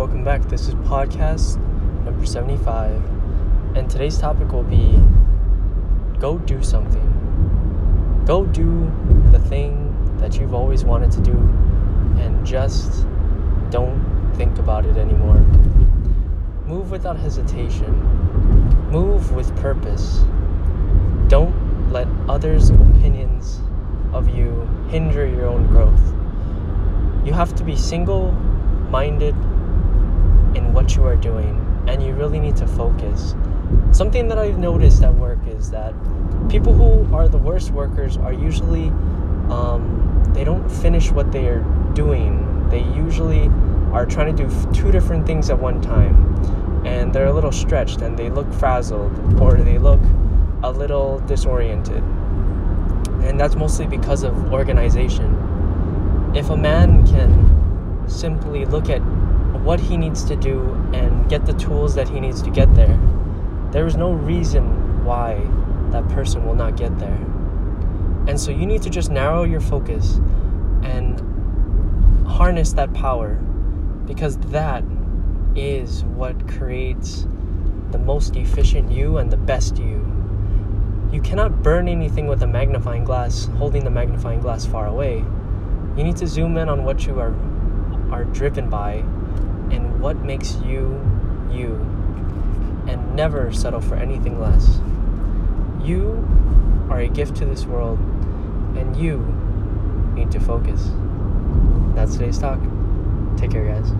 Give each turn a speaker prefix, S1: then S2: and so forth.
S1: welcome back. This is podcast number 75, and today's topic will be go do something. Go do the thing that you've always wanted to do, and just don't think about it anymore. Move without hesitation, move with purpose. Don't let others' opinions of you hinder your own growth. You have to be single minded what you are doing and you really need to focus. Something that I've noticed at work is that people who are the worst workers are usually, um, they don't finish what they are doing. They usually are trying to do two different things at one time and they're a little stretched and they look frazzled or they look a little disoriented. And that's mostly because of organization. If a man can simply look at what he needs to do and get the tools that he needs to get there, there is no reason why that person will not get there. And so you need to just narrow your focus and harness that power because that is what creates the most efficient you and the best you. You cannot burn anything with a magnifying glass holding the magnifying glass far away. You need to zoom in on what you are are driven by what makes you you and never settle for anything less. You are a gift to this world and you need to focus. That's today's talk. Take care, guys.